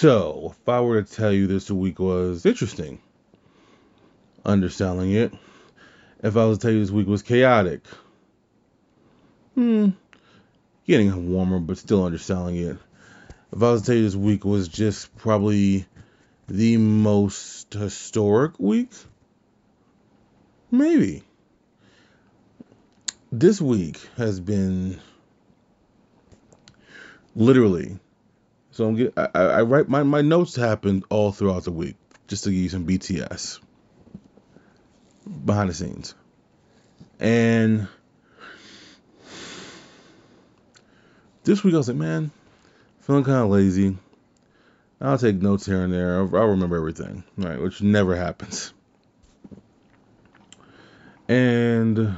So, if I were to tell you this week was interesting, underselling it. If I was to tell you this week was chaotic, hmm, getting warmer, but still underselling it. If I was to tell you this week was just probably the most historic week, maybe. This week has been literally. So I'm get, I, I write my my notes happened all throughout the week just to give you some BTS behind the scenes, and this week I was like, man, feeling kind of lazy. I'll take notes here and there. I'll, I'll remember everything, right? Which never happens. And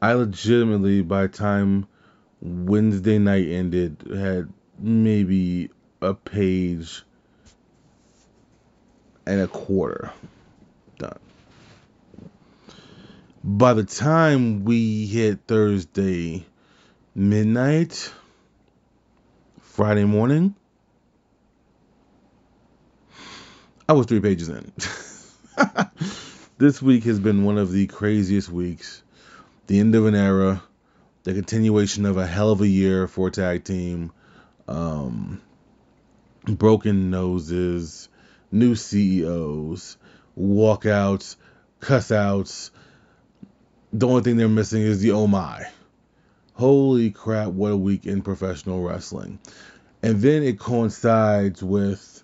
I legitimately, by time Wednesday night ended, had maybe a page and a quarter done. By the time we hit Thursday midnight, Friday morning, I was three pages in. this week has been one of the craziest weeks. The end of an era, the continuation of a hell of a year for a tag team, um, broken noses, new CEOs, walkouts, cussouts. The only thing they're missing is the oh my. Holy crap, what a week in professional wrestling. And then it coincides with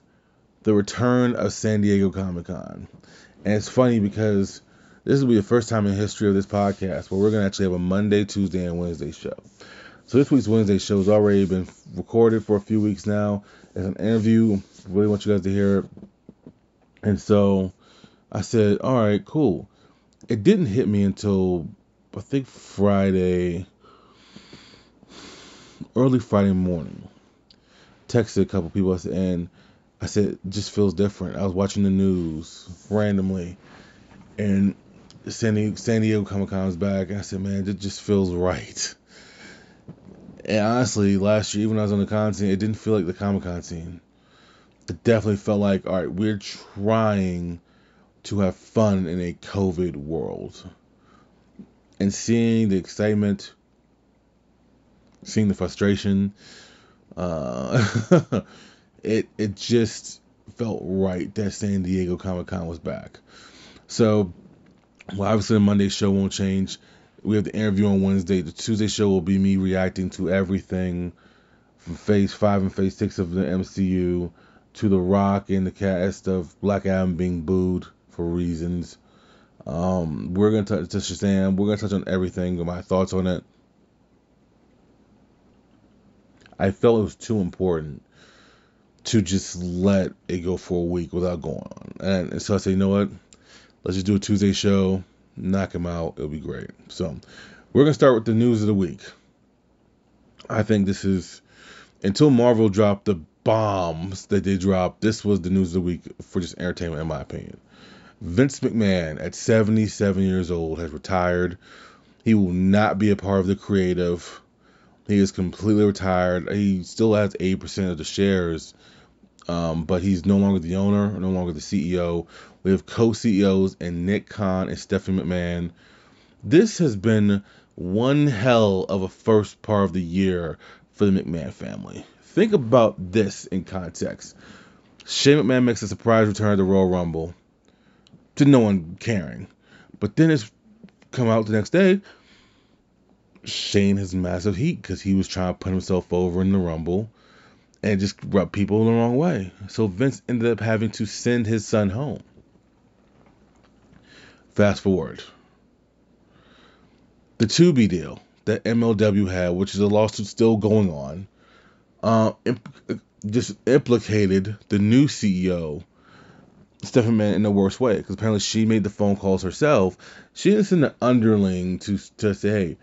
the return of San Diego Comic Con. And it's funny because this will be the first time in history of this podcast where we're going to actually have a Monday, Tuesday, and Wednesday show. So this week's Wednesday show has already been recorded for a few weeks now. It's an interview. Really want you guys to hear it. And so I said, all right, cool. It didn't hit me until I think Friday, early Friday morning. Texted a couple people and I said, just feels different. I was watching the news randomly and San Diego, San Diego Comic Con was back. And I said, man, it just feels right. And honestly, last year, even when I was on the con scene, it didn't feel like the Comic Con scene. It definitely felt like, all right, we're trying to have fun in a COVID world. And seeing the excitement, seeing the frustration, uh, it it just felt right that San Diego Comic Con was back. So, well, obviously the Monday show won't change. We have the interview on Wednesday. The Tuesday show will be me reacting to everything from Phase Five and Phase Six of the MCU to The Rock and the cast of Black Adam being booed for reasons. Um, we're gonna touch to Shazam. We're gonna touch on everything. My thoughts on it. I felt it was too important to just let it go for a week without going on. And, so I said, you know what? Let's just do a Tuesday show, knock him out. It'll be great. So we're gonna start with the news of the week. I think this is until Marvel dropped the bombs that they dropped. This was the news of the week for just entertainment, in my opinion. Vince McMahon, at 77 years old, has retired. He will not be a part of the creative. He is completely retired. He still has 8% of the shares, um, but he's no longer the owner, no longer the CEO. We have co CEOs and Nick Khan and Stephanie McMahon. This has been one hell of a first part of the year for the McMahon family. Think about this in context. Shane McMahon makes a surprise return to Royal Rumble to no one caring. But then it's come out the next day. Shane has massive heat because he was trying to put himself over in the Rumble and just rub people the wrong way. So Vince ended up having to send his son home. Fast forward. The Tubi deal that MLW had, which is a lawsuit still going on, uh, imp- just implicated the new CEO, Stephanie McMahon, in the worst way because apparently she made the phone calls herself. She didn't send an underling to to say, "Hey,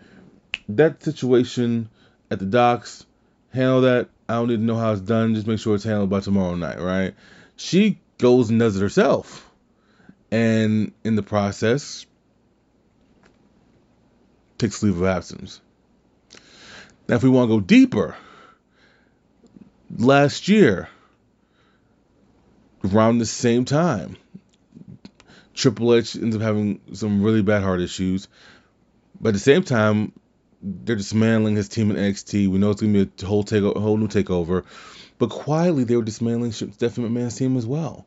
that situation at the docks, handle that. I don't need to know how it's done. Just make sure it's handled by tomorrow night, right?" She goes and does it herself, and in the process, takes leave of absence. Now, if we want to go deeper, last year, around the same time, Triple H ends up having some really bad heart issues. But at the same time, they're dismantling his team in NXT. We know it's gonna be a whole take, whole new takeover. But quietly, they were dismantling Stephanie McMahon's team as well.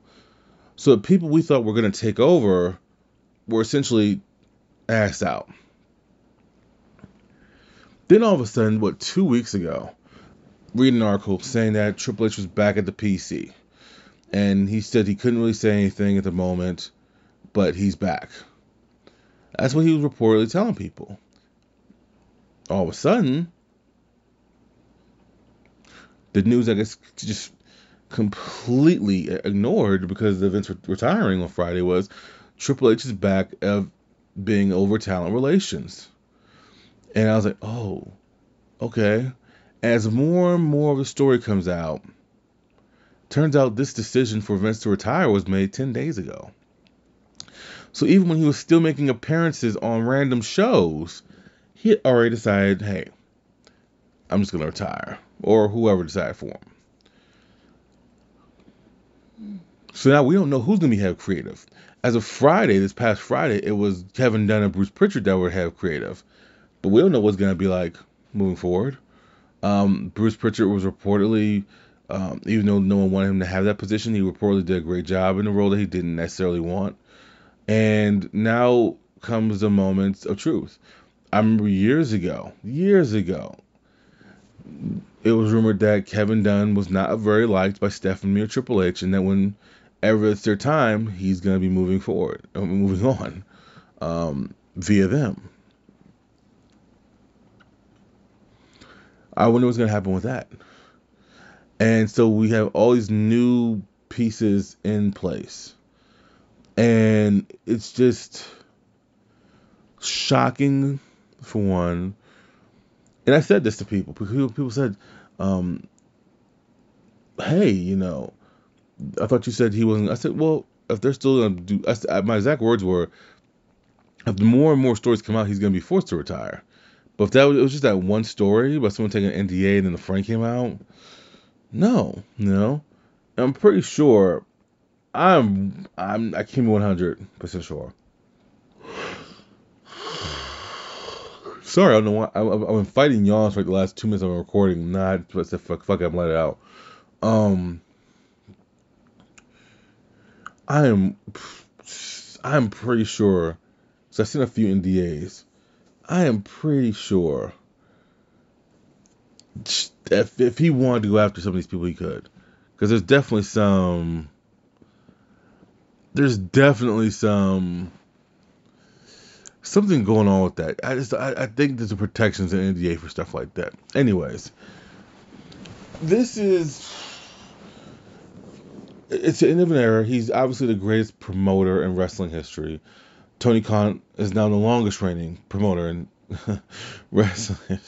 So the people we thought were gonna take over were essentially asked out. Then all of a sudden, what two weeks ago, reading an article saying that Triple H was back at the PC, and he said he couldn't really say anything at the moment, but he's back. That's what he was reportedly telling people. All of a sudden, the news, I guess, just completely ignored because Vince retiring on Friday was Triple H is back of being over talent relations. And I was like, oh, okay. As more and more of the story comes out, turns out this decision for Vince to retire was made 10 days ago. So even when he was still making appearances on random shows, he already decided, hey, I'm just going to retire. Or whoever decided for him. So now we don't know who's going to be head creative. As of Friday, this past Friday, it was Kevin Dunn and Bruce Pritchard that were head creative. But we don't know what's going to be like moving forward. Um, Bruce Pritchard was reportedly, um, even though no one wanted him to have that position, he reportedly did a great job in a role that he didn't necessarily want. And now comes the moments of truth. I remember years ago, years ago, it was rumored that Kevin Dunn was not very liked by Stephanie or Triple H, and that whenever it's their time, he's going to be moving forward, uh, moving on um, via them. I wonder what's going to happen with that. And so we have all these new pieces in place. And it's just shocking, for one. And I said this to people. People, people said, um, hey, you know, I thought you said he wasn't. I said, well, if they're still to do, I, my exact words were, if more and more stories come out, he's to be forced to retire. But if that was, it was just that one story about someone taking an NDA and then the frame came out, no, know, I'm pretty sure. I'm I'm I can be 100 percent sure. Sorry, I don't know why I, have been fighting yawns for like the last two minutes of recording. Not but said fuck fuck I'm let it out. Um, I am I'm pretty sure. So I've seen a few NDAs I am pretty sure if, if he wanted to go after some of these people, he could. Because there's definitely some. There's definitely some. Something going on with that. I just I, I think there's a protections in NDA for stuff like that. Anyways, this is it's the end of an era. He's obviously the greatest promoter in wrestling history. Tony Khan is now the longest reigning promoter in wrestling.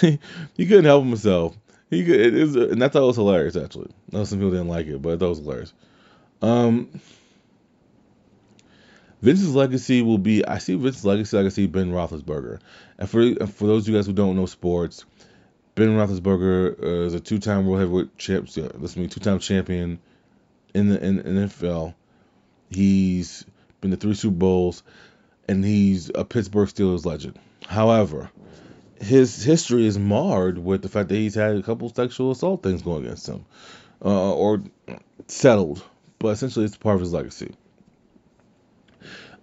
he couldn't help himself. He could, it is, and I thought it was hilarious actually. I know some people didn't like it, but I thought it was hilarious. Um, Vince's legacy will be. I see Vince's legacy like I see Ben Roethlisberger. And for for those of you guys who don't know sports, Ben Roethlisberger uh, is a two-time world heavyweight champ. Yeah, listen to me, two-time champion in the in, in NFL. He's been to three Super Bowls, and he's a Pittsburgh Steelers legend. However, his history is marred with the fact that he's had a couple sexual assault things going against him, uh, or settled. But essentially, it's part of his legacy.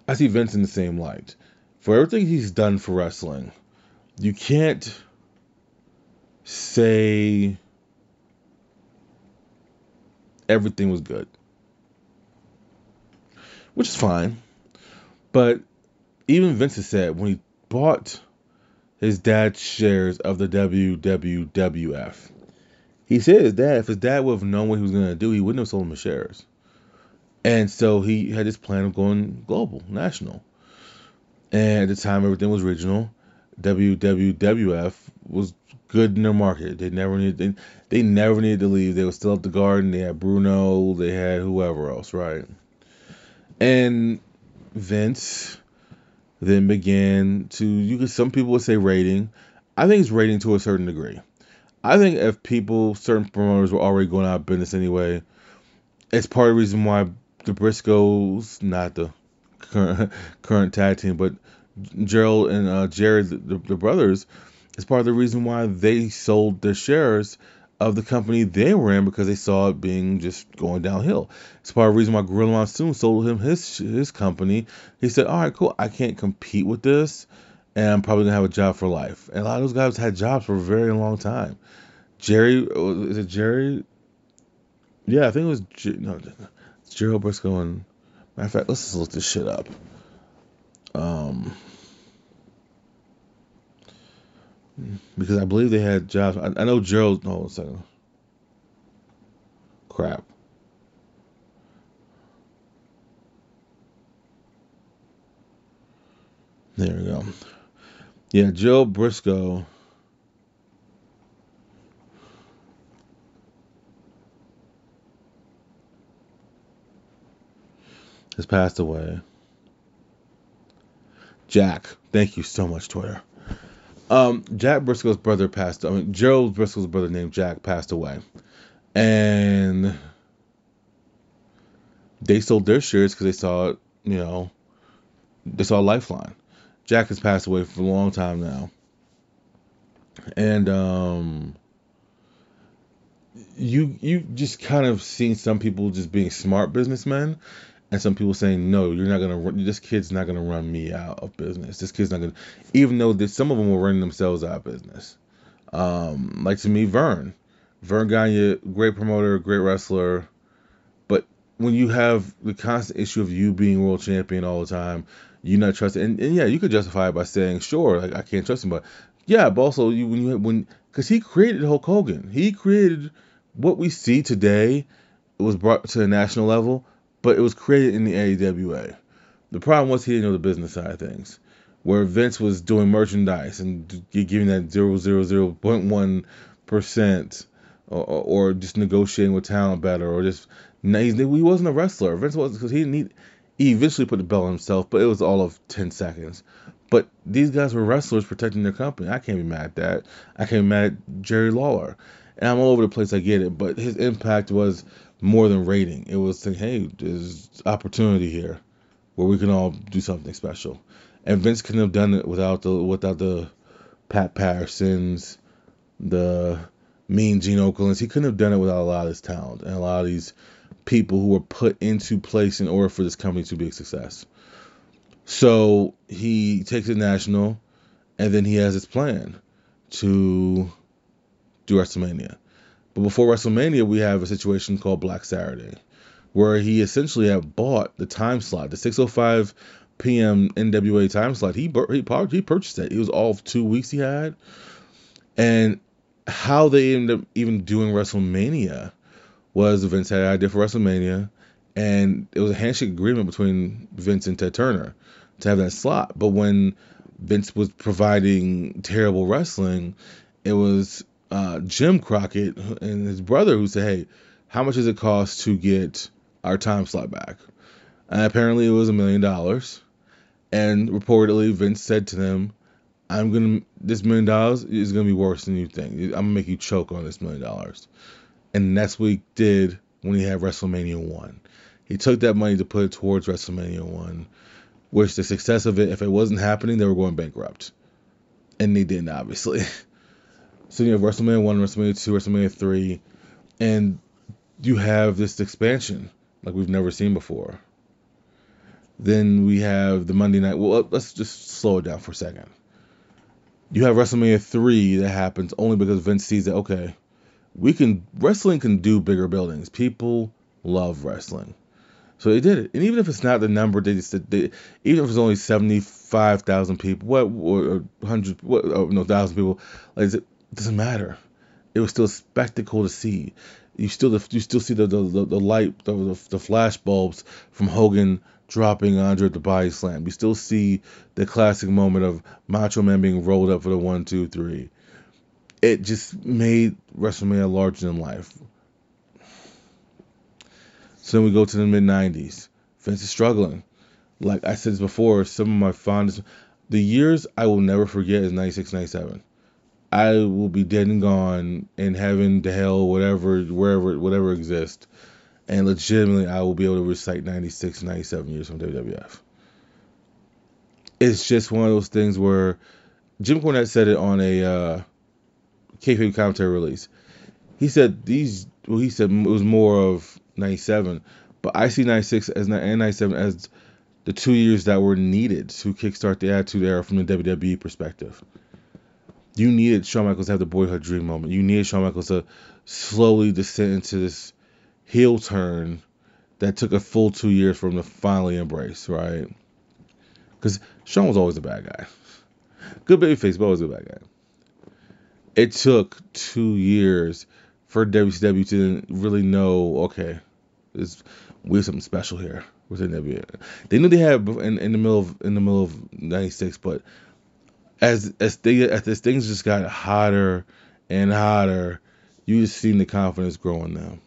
I see Vince in the same light. For everything he's done for wrestling, you can't say everything was good which is fine. But even Vince has said when he bought his dad's shares of the WWWF, he said his dad, if his dad would have known what he was going to do, he wouldn't have sold him his shares. And so he had this plan of going global, national. And at the time, everything was regional. WWWF was good in their market. They never needed they, they never needed to leave. They were still at the Garden. They had Bruno. They had whoever else, right? And Vince then began to you could some people would say rating. I think it's rating to a certain degree. I think if people certain promoters were already going out of business anyway, it's part of the reason why the Briscoes, not the current current tag team, but Gerald and uh, Jared, the, the brothers, is part of the reason why they sold their shares of the company they were in because they saw it being just going downhill. It's part of the reason why Gorilla Monsoon sold him his his company. He said, "All right, cool. I can't compete with this, and I'm probably gonna have a job for life." And a lot of those guys had jobs for a very long time. Jerry, is it Jerry? Yeah, I think it was no, Gerald Briscoe and matter of fact, let's just look this shit up. Um, because I believe they had jobs. I, I know Gerald. No, second. Crap. There we go. Yeah, Joe Briscoe. Has passed away. Jack, thank you so much, Twitter. Um, Jack Briscoe's brother passed. I mean, Gerald Briscoe's brother named Jack passed away, and they sold their shares because they saw, you know, they saw lifeline. Jack has passed away for a long time now, and um, you you just kind of seen some people just being smart businessmen and some people saying no you're not gonna run this kid's not gonna run me out of business. This kid's not gonna even though this, some of them were running themselves out of business. Um, like to me verne verne gagne great promoter great wrestler. But when you have the constant issue of you being world champion all the time you not trusting and, and yeah you could justify it by saying sure like i can't trust him but yeah but also you when you when because he created hulk hogan. He created what we see today it was brought to the national level but it was created in the AWA. The problem was he didn't know the business side of things, where Vince was doing merchandise and giving that 0.1 percent, or, or just negotiating with talent better, or just he wasn't a wrestler. Vince was because he didn't need. He eventually put the belt on himself, but it was all of 10 seconds. But these guys were wrestlers protecting their company. I can't be mad at that. I can't be mad at Jerry Lawler. And I'm all over the place, I get it. But his impact was more than rating. It was saying, hey, there's opportunity here where we can all do something special. And Vince couldn't have done it without the without the Pat Pattersons, the mean Gene Okerlunds. He couldn't have done it without a lot of his talent and a lot of these people who were put into place in order for this company to be a success. So he takes it national, and then he has his plan to do WrestleMania. But before WrestleMania, we have a situation called Black Saturday, where he essentially had bought the time slot, the 6:05 p.m. NWA time slot. He he he purchased it. It was all two weeks he had, and how they ended up even doing WrestleMania was Vince had an idea for WrestleMania, and it was a handshake agreement between Vince and Ted Turner to have that slot. But when Vince was providing terrible wrestling, it was uh, Jim Crockett and his brother who said, "Hey, how much does it cost to get our time slot back?" And apparently, it was a million dollars. And reportedly, Vince said to them, "I'm gonna this million dollars is gonna be worse than you think. I'm gonna make you choke on this million dollars." And what he did when he had WrestleMania one. He took that money to put it towards WrestleMania one, which the success of it, if it wasn't happening, they were going bankrupt, and they didn't, obviously. So you have WrestleMania 1, WrestleMania 2, WrestleMania 3, and you have this expansion like we've never seen before. Then we have the Monday night. Well, let's just slow it down for a second. You have WrestleMania 3 that happens only because Vince sees that, okay, we can, wrestling can do bigger buildings. People love wrestling. So they did it. And even if it's not the number they just even if it's only 75,000 people, what, or 100, what, oh, no, 1,000 people, like, doesn't matter. It was still a spectacle to see. You still you still see the the, the, the light the, the, the flash bulbs from Hogan dropping Andre the body slam. You still see the classic moment of Macho Man being rolled up for the one two three. It just made WrestleMania larger than life. So then we go to the mid '90s. Vince is struggling. Like I said before, some of my fondest, the years I will never forget is '96, '97. I will be dead and gone in heaven, to hell, whatever, wherever, whatever exists. And legitimately, I will be able to recite 96, 97 years from WWF. It's just one of those things where Jim Cornette said it on a uh, commentary release. He said these. Well, he said it was more of '97, but I see '96 as and '97 as the two years that were needed to kickstart the Attitude Era from the WWE perspective. You needed Shawn Michaels to have the boyhood dream moment. You needed Shawn Michaels to slowly descend into this heel turn that took a full two years for him to finally embrace, right? Because Shawn was always a bad guy. Good baby face, but always a bad guy. It took two years for WCW to really know, okay, we have something special here within WWE. They knew they had in, in the middle of in the middle of '96, but as as they as this things just got hotter and hotter, you just seen the confidence growing now.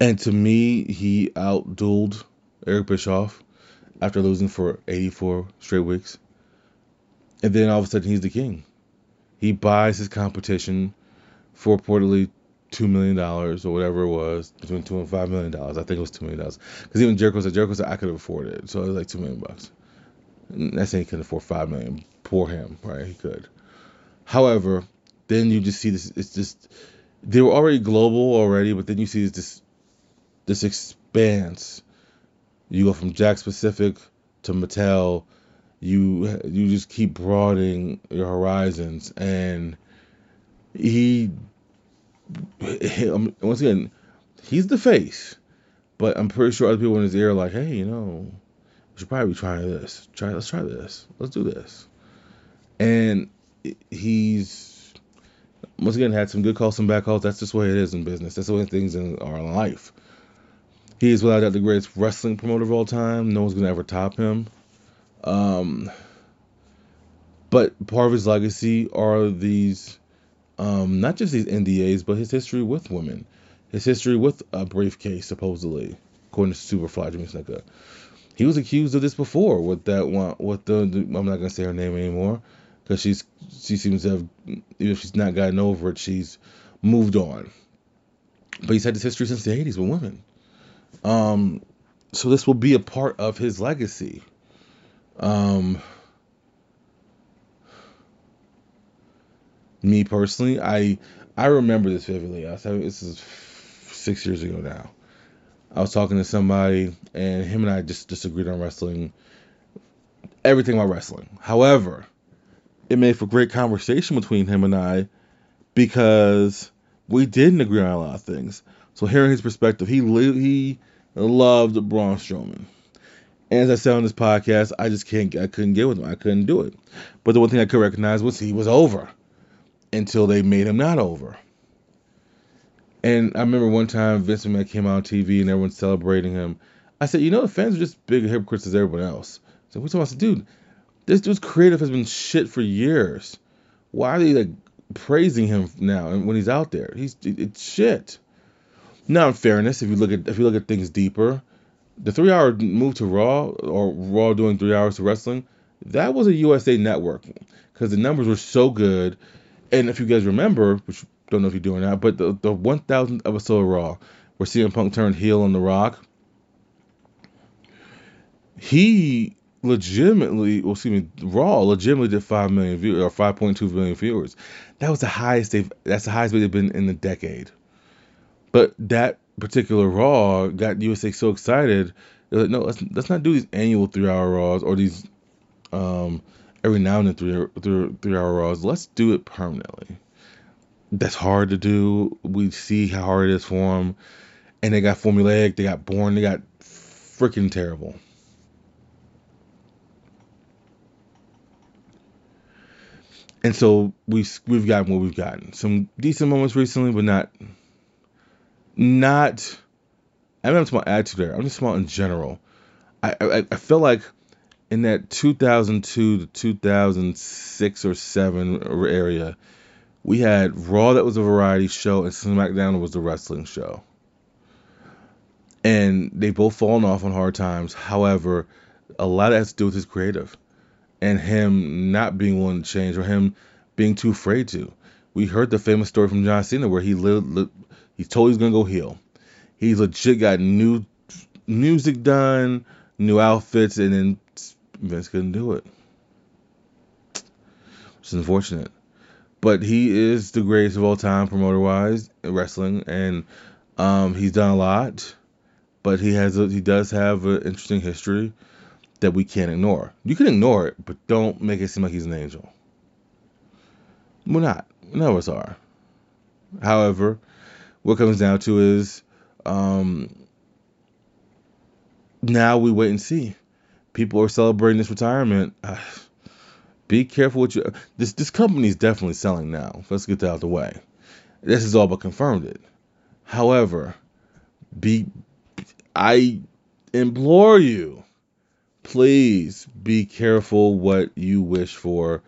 And to me, he outdueled Eric Bischoff after losing for 84 straight weeks. And then all of a sudden, he's the king. He buys his competition for reportedly two million dollars or whatever it was, between two and five million dollars. I think it was two million dollars. Because even Jericho said Jericho said I could afford it, so it was like 2 million bucks. That's saying he can afford five million. Poor him, right? He could. However, then you just see this. It's just they were already global already, but then you see this this expanse. You go from Jakks Pacific to Mattel. You you just keep broadening your horizons, and he, he um, once again, he's the face, but I'm pretty sure other people in his ear are like, hey, you know, we should probably trying this. Try let's try this. Let's do this. And he's once again had some good calls, some bad calls. That's just the way it is in business. That's the way things in our life. He is without doubt the greatest wrestling promoter of all time. No one's gonna ever top him. Um, but part of his legacy are these, um, not just these NDAs, but his history with women, his history with a briefcase, supposedly, according to Superfly Jimmy Snuka. He was accused of this before with that one, with the, the I'm not gonna say her name anymore, because she's she seems to have, if she's not gotten over it, she's moved on. But he's had this history since the 80s with women. Um, so this will be a part of his legacy. Um, me personally, I I remember this vividly. I was this is six years ago now. I was talking to somebody, and him and I just disagreed on wrestling, everything about wrestling. However, it made for great conversation between him and I because we didn't agree on a lot of things. So hearing his perspective, he he loved Braun Strowman. And as I said on this podcast, I just can't, I couldn't get with him. I couldn't do it. But the one thing I could recognize was he was over until they made him not over. And I remember one time Vince McMahon came out on TV and everyone's celebrating him. I said, you know, the fans are just big hypocrites as everyone else. So talking about, dude, this dude's creative has been shit for years. Why are they like praising him now and when he's out there? He's it's shit. Now, in fairness, if you look at if you look at things deeper, the three hour move to Raw or Raw doing three hours of wrestling, that was a USA Network because the numbers were so good. And if you guys remember, which don't know if you're doing that, but the the 1000th episode of Raw, where CM Punk turned heel on The Rock, he legitimately, well, excuse me, Raw legitimately did five million viewers or 5.2 million viewers. That was the highest they've. That's the highest they've been in a decade. But that particular Raw got USA so excited. They're like, no, let's let's not do these annual three hour Raws or these um every now and then three three three hour Raws. Let's do it permanently. That's hard to do. We see how hard it is for them, and they got formulaic. They got born, They got freaking terrible. And so we we've gotten what we've gotten. Some decent moments recently, but not not. I'm not talking about attitude there. I'm just talking about in general. I, I I feel like in that 2002 to 2006 or seven area, we had Raw that was a variety show and SmackDown was the wrestling show. And they both fallen off on hard times. However, a lot of that has to do with his creative and him not being willing to change or him being too afraid to. We heard the famous story from John Cena where he He's told he's gonna go heel. He's legit got new music done, new outfits, and then Vince couldn't do it. It's unfortunate. But he is the greatest of all time promoter wise wrestling, and um, he's done a lot. But he has a, he does have an interesting history that we can't ignore. You can ignore it, but don't make it seem like he's an angel. We're not. None of us are. However, what comes down to is um, now we wait and see. People are celebrating this retirement. Uh, be careful what you. This this company is definitely selling now. Let's get that out of the way. This is all but confirmed it. However, be I implore you, please be careful what you wish for,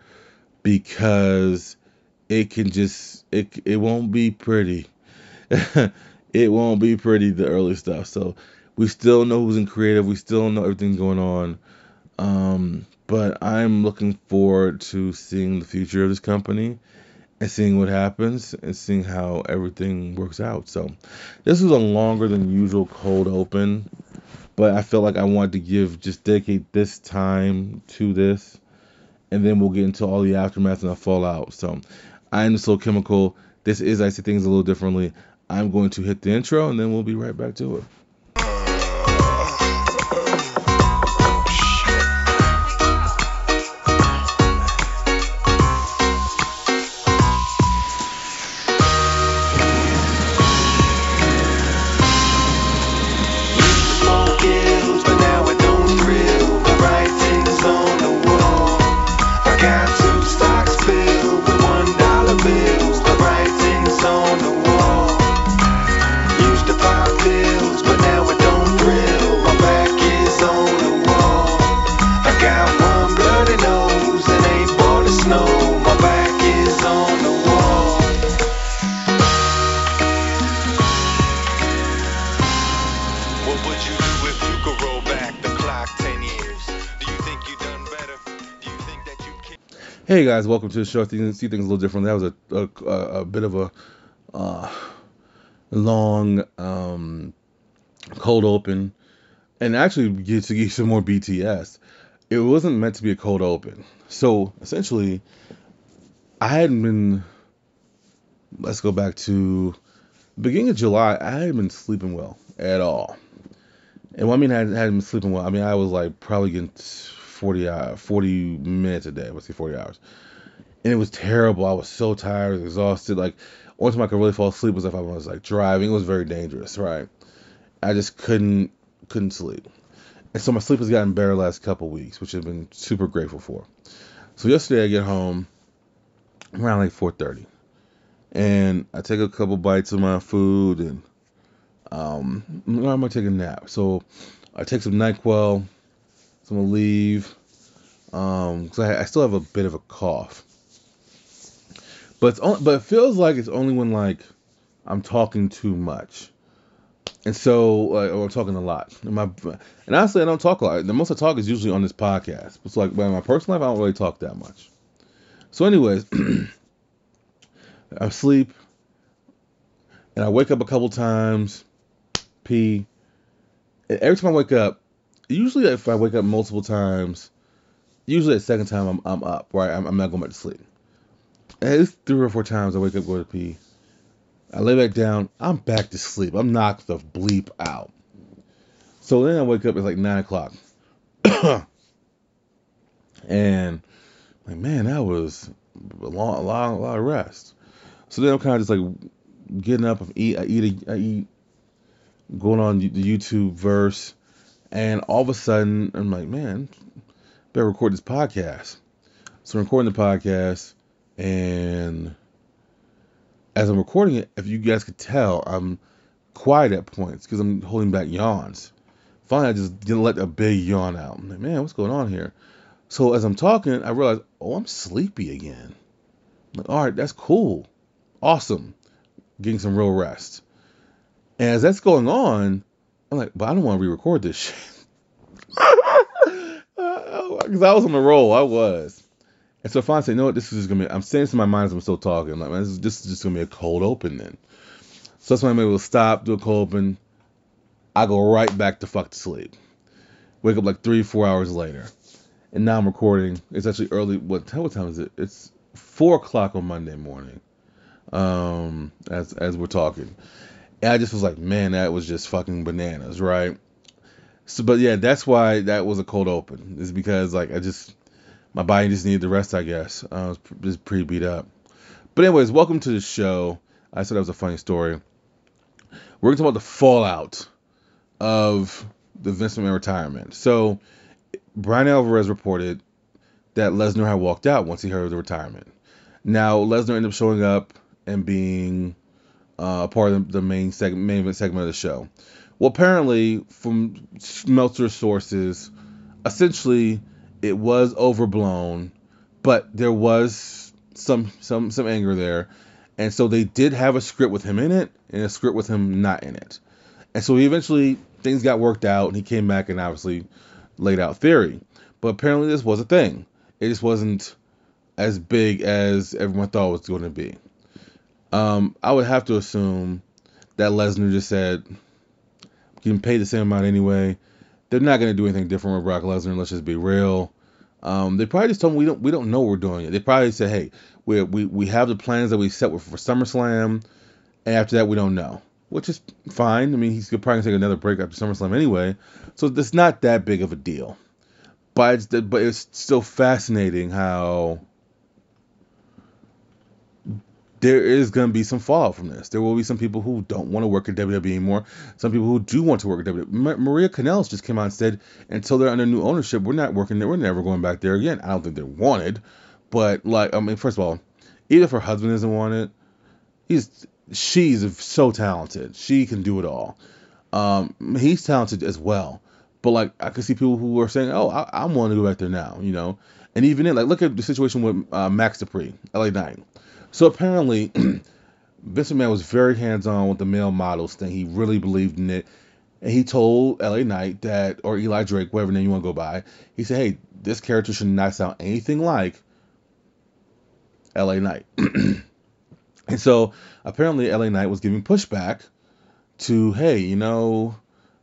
because it can just it it won't be pretty. it won't be pretty the early stuff. So we still know who's in creative. We still know everything's going on. Um, but I'm looking forward to seeing the future of this company and seeing what happens and seeing how everything works out. So this was a longer than usual cold open, but I felt like I wanted to give just dedicate this time to this, and then we'll get into all the aftermath and the fallout. So I'm the Slow Chemical. This is I see things a little differently. I'm going to hit the intro and then we'll be right back to it. Hey guys, welcome to the show. See things a little different. That was a a, a bit of a uh, long um, cold open, and actually get to give some more BTS. It wasn't meant to be a cold open. So essentially, I hadn't been. Let's go back to beginning of July. I hadn't been sleeping well at all. And what I mean I hadn't been sleeping well, I mean I was like probably getting 40 hours, uh, 40 minutes a day. Let's say 40 hours. And it was terrible. I was so tired, exhausted. Like, only time I could really fall asleep was if I was like driving. It was very dangerous, right? I just couldn't couldn't sleep. And so my sleep has gotten better last couple weeks, which I've been super grateful for. So yesterday I get home around like 4:30, and I take a couple bites of my food, and um, I'm gonna take a nap. So I take some Nyquil, so I'm gonna leave. Um, because I, I, still have a bit of a cough. But it's only, but it feels like it's only when like I'm talking too much. And so, or I'm talking a lot. And, my, and honestly, I don't talk a lot. The most I talk is usually on this podcast. It's like, but in my personal life, I don't really talk that much. So, anyways, I sleep, and I wake up a couple times, pee. And every time I wake up, usually if I wake up multiple times, usually the second time I'm I'm up, right? I'm, I'm not going back to sleep. It's three or four times I wake up, go to pee. I lay back down. I'm back to sleep. I'm knocked the bleep out. So then I wake up. It's like nine o'clock, and like man, that was a long, long, of rest. So then I'm kind of just like getting up. I eat. I eat. I eat. Going on the YouTube verse and all of a sudden, I'm like, man, better record this podcast. So I'm recording the podcast, and as I'm recording it, if you guys could tell, I'm quiet at points because I'm holding back yawns. Finally, I just didn't let a big yawn out. I'm like, man, what's going on here? So as I'm talking, I realize, oh, I'm sleepy again. I'm like, all right, that's cool. Awesome. Getting some real rest. And as that's going on, I'm like, but I don't want to re-record this shit. Because I was on the roll. I was. And so finally I said, you know what, this is gonna be I'm saying this in my mind as I'm still talking. I'm like, man, this is, this is just gonna be a cold open then. So that's when I'm able to stop, do a cold open. I go right back to fuck to sleep. Wake up like three, four hours later. And now I'm recording. It's actually early. What, what time is it? It's four o'clock on Monday morning. Um, as as we're talking. And I just was like, man, that was just fucking bananas, right? So, but yeah, that's why that was a cold open. Is because like I just my body just needed the rest, I guess. I was just pretty beat up. But anyways, welcome to the show. I said that was a funny story. We're gonna talk about the fallout of the Vince McMahon retirement. So Bryan Alvarez reported that Lesnar had walked out once he heard of the retirement. Now Lesnar ended up showing up and being uh, part of the main segment, main segment of the show. Well, apparently, from Meltzer sources, essentially it was overblown, but there was some some some anger there, and so they did have a script with him in it and a script with him not in it, and so eventually things got worked out, and he came back and obviously laid out Theory, but apparently this was a thing. It just wasn't as big as everyone thought it was going to be. Um, I would have to assume that Lesnar just said, "Getting paid the same amount anyway." They're not going to do anything different with Brock Lesnar. Let's just be real. Um, they probably just told him we don't we don't know we're doing it. They probably said, "Hey, we we we have the plans that we set with for SummerSlam, and after that we don't know," which is fine. I mean, he's probably gonna take another break after SummerSlam anyway, so it's not that big of a deal. But it's, but it's still fascinating how there is going to be some fallout from this. There will be some people who don't want to work at WWE anymore. Some people who do want to work at WWE. Maria Kanellis just came out and said, until they're under new ownership, we're not working there. We're never going back there again. I don't think they're wanted, but like, I mean, first of all, even if her husband isn't wanted, he's she's so talented. She can do it all. Um, he's talented as well. But like, I can see people who are saying, "Oh, I, I want to go back there now," you know. And even then, like, look at the situation with uh, Max Dupri, LA Knight so apparently, Vince McMahon was very hands on with the male models thing. He really believed in it. And he told LA Knight that, or Eli Drake, whatever name you want to go by, he said, hey, this character should not sound anything like LA Knight. and so apparently, LA Knight was giving pushback to, hey, you know,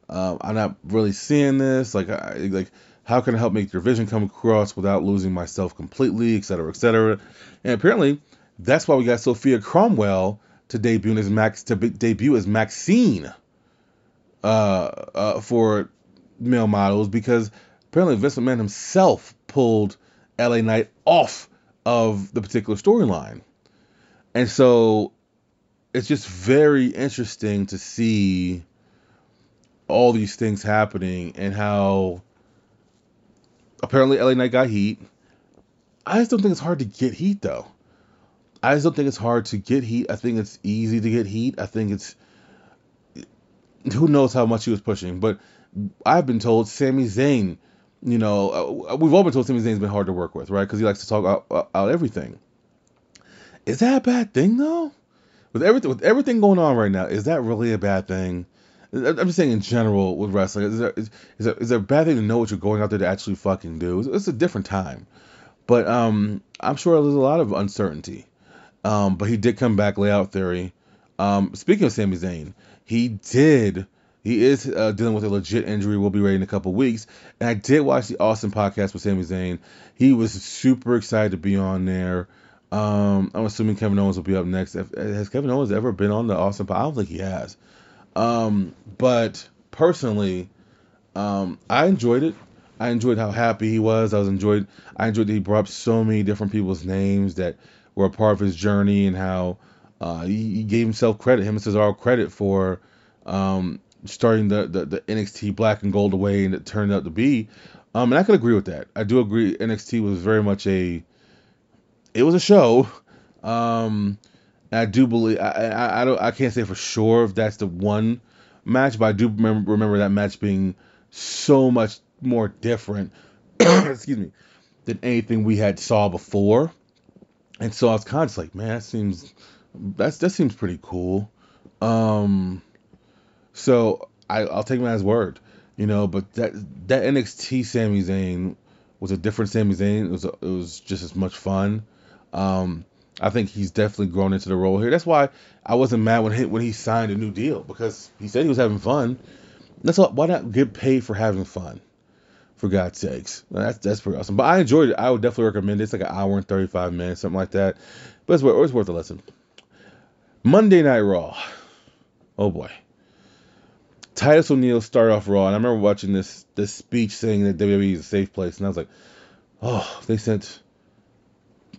uh, I'm not really seeing this. Like, I, like, how can I help make your vision come across without losing myself completely, et cetera, et cetera. And apparently, that's why we got Sophia Cromwell to debut as Max to debut as Maxxine uh, uh, for male models because apparently Vince McMahon himself pulled LA Knight off of the particular storyline. And so it's just very interesting to see all these things happening and how apparently LA Knight got heat. I just don't think it's hard to get heat though. I just don't think it's hard to get heat. I think it's easy to get heat. I think it's who knows how much he was pushing, but I've been told Sami Zayn, you know, uh, we've all been told Sami Zayn's been hard to work with, right? Because he likes to talk out, uh, out, everything. Is that a bad thing though? With everything with everything going on right now, is that really a bad thing? I'm just saying in general with wrestling, is there, is, is, there, is there a bad thing to know what you're going out there to actually fucking do? It's, it's a different time, but um, I'm sure there's a lot of uncertainty. Um, but he did come back, lay out Theory. Um, speaking of Sami Zayn, he did. He is uh, dealing with a legit injury. We'll be ready in a couple weeks. And I did watch the Austin podcast with Sami Zayn. He was super excited to be on there. Um, I'm assuming Kevin Owens will be up next. Has Kevin Owens ever been on the Austin? podcast? I don't think he has. Um, but personally, um, I enjoyed it. I enjoyed how happy he was. I was enjoyed. I enjoyed that he brought up so many different people's names that were a part of his journey and how uh, he, gave himself credit, him and Cesaro credit for um, starting the, the, the, NXT Black and Gold away and it turned out to be. Um, and I could agree with that. I do agree NXT was very much a it was a show. Um, I do believe I, I, I don't I can't say for sure if that's the one match, but I do remember, remember that match being so much more different. excuse me, than anything we had saw before. And so I was kind of like, man, that seems that's that seems pretty cool. Um, so I, I'll take him as word, you know. But that that NXT Sami Zayn was a different Sami Zayn. It was a, it was just as much fun. Um, I think he's definitely grown into the role here. That's why I wasn't mad when he when he signed a new deal because he said he was having fun. That's all, why not get paid for having fun? For God's sakes, that's that's pretty awesome. But I enjoyed it. I would definitely recommend it. It's like an hour and thirty five minutes, something like that. But it's worth, it's worth a listen. Monday Night Raw. Oh boy. Titus O'Neil started off Raw, and I remember watching this this speech saying that WWE is a safe place, and I was like, oh, they sent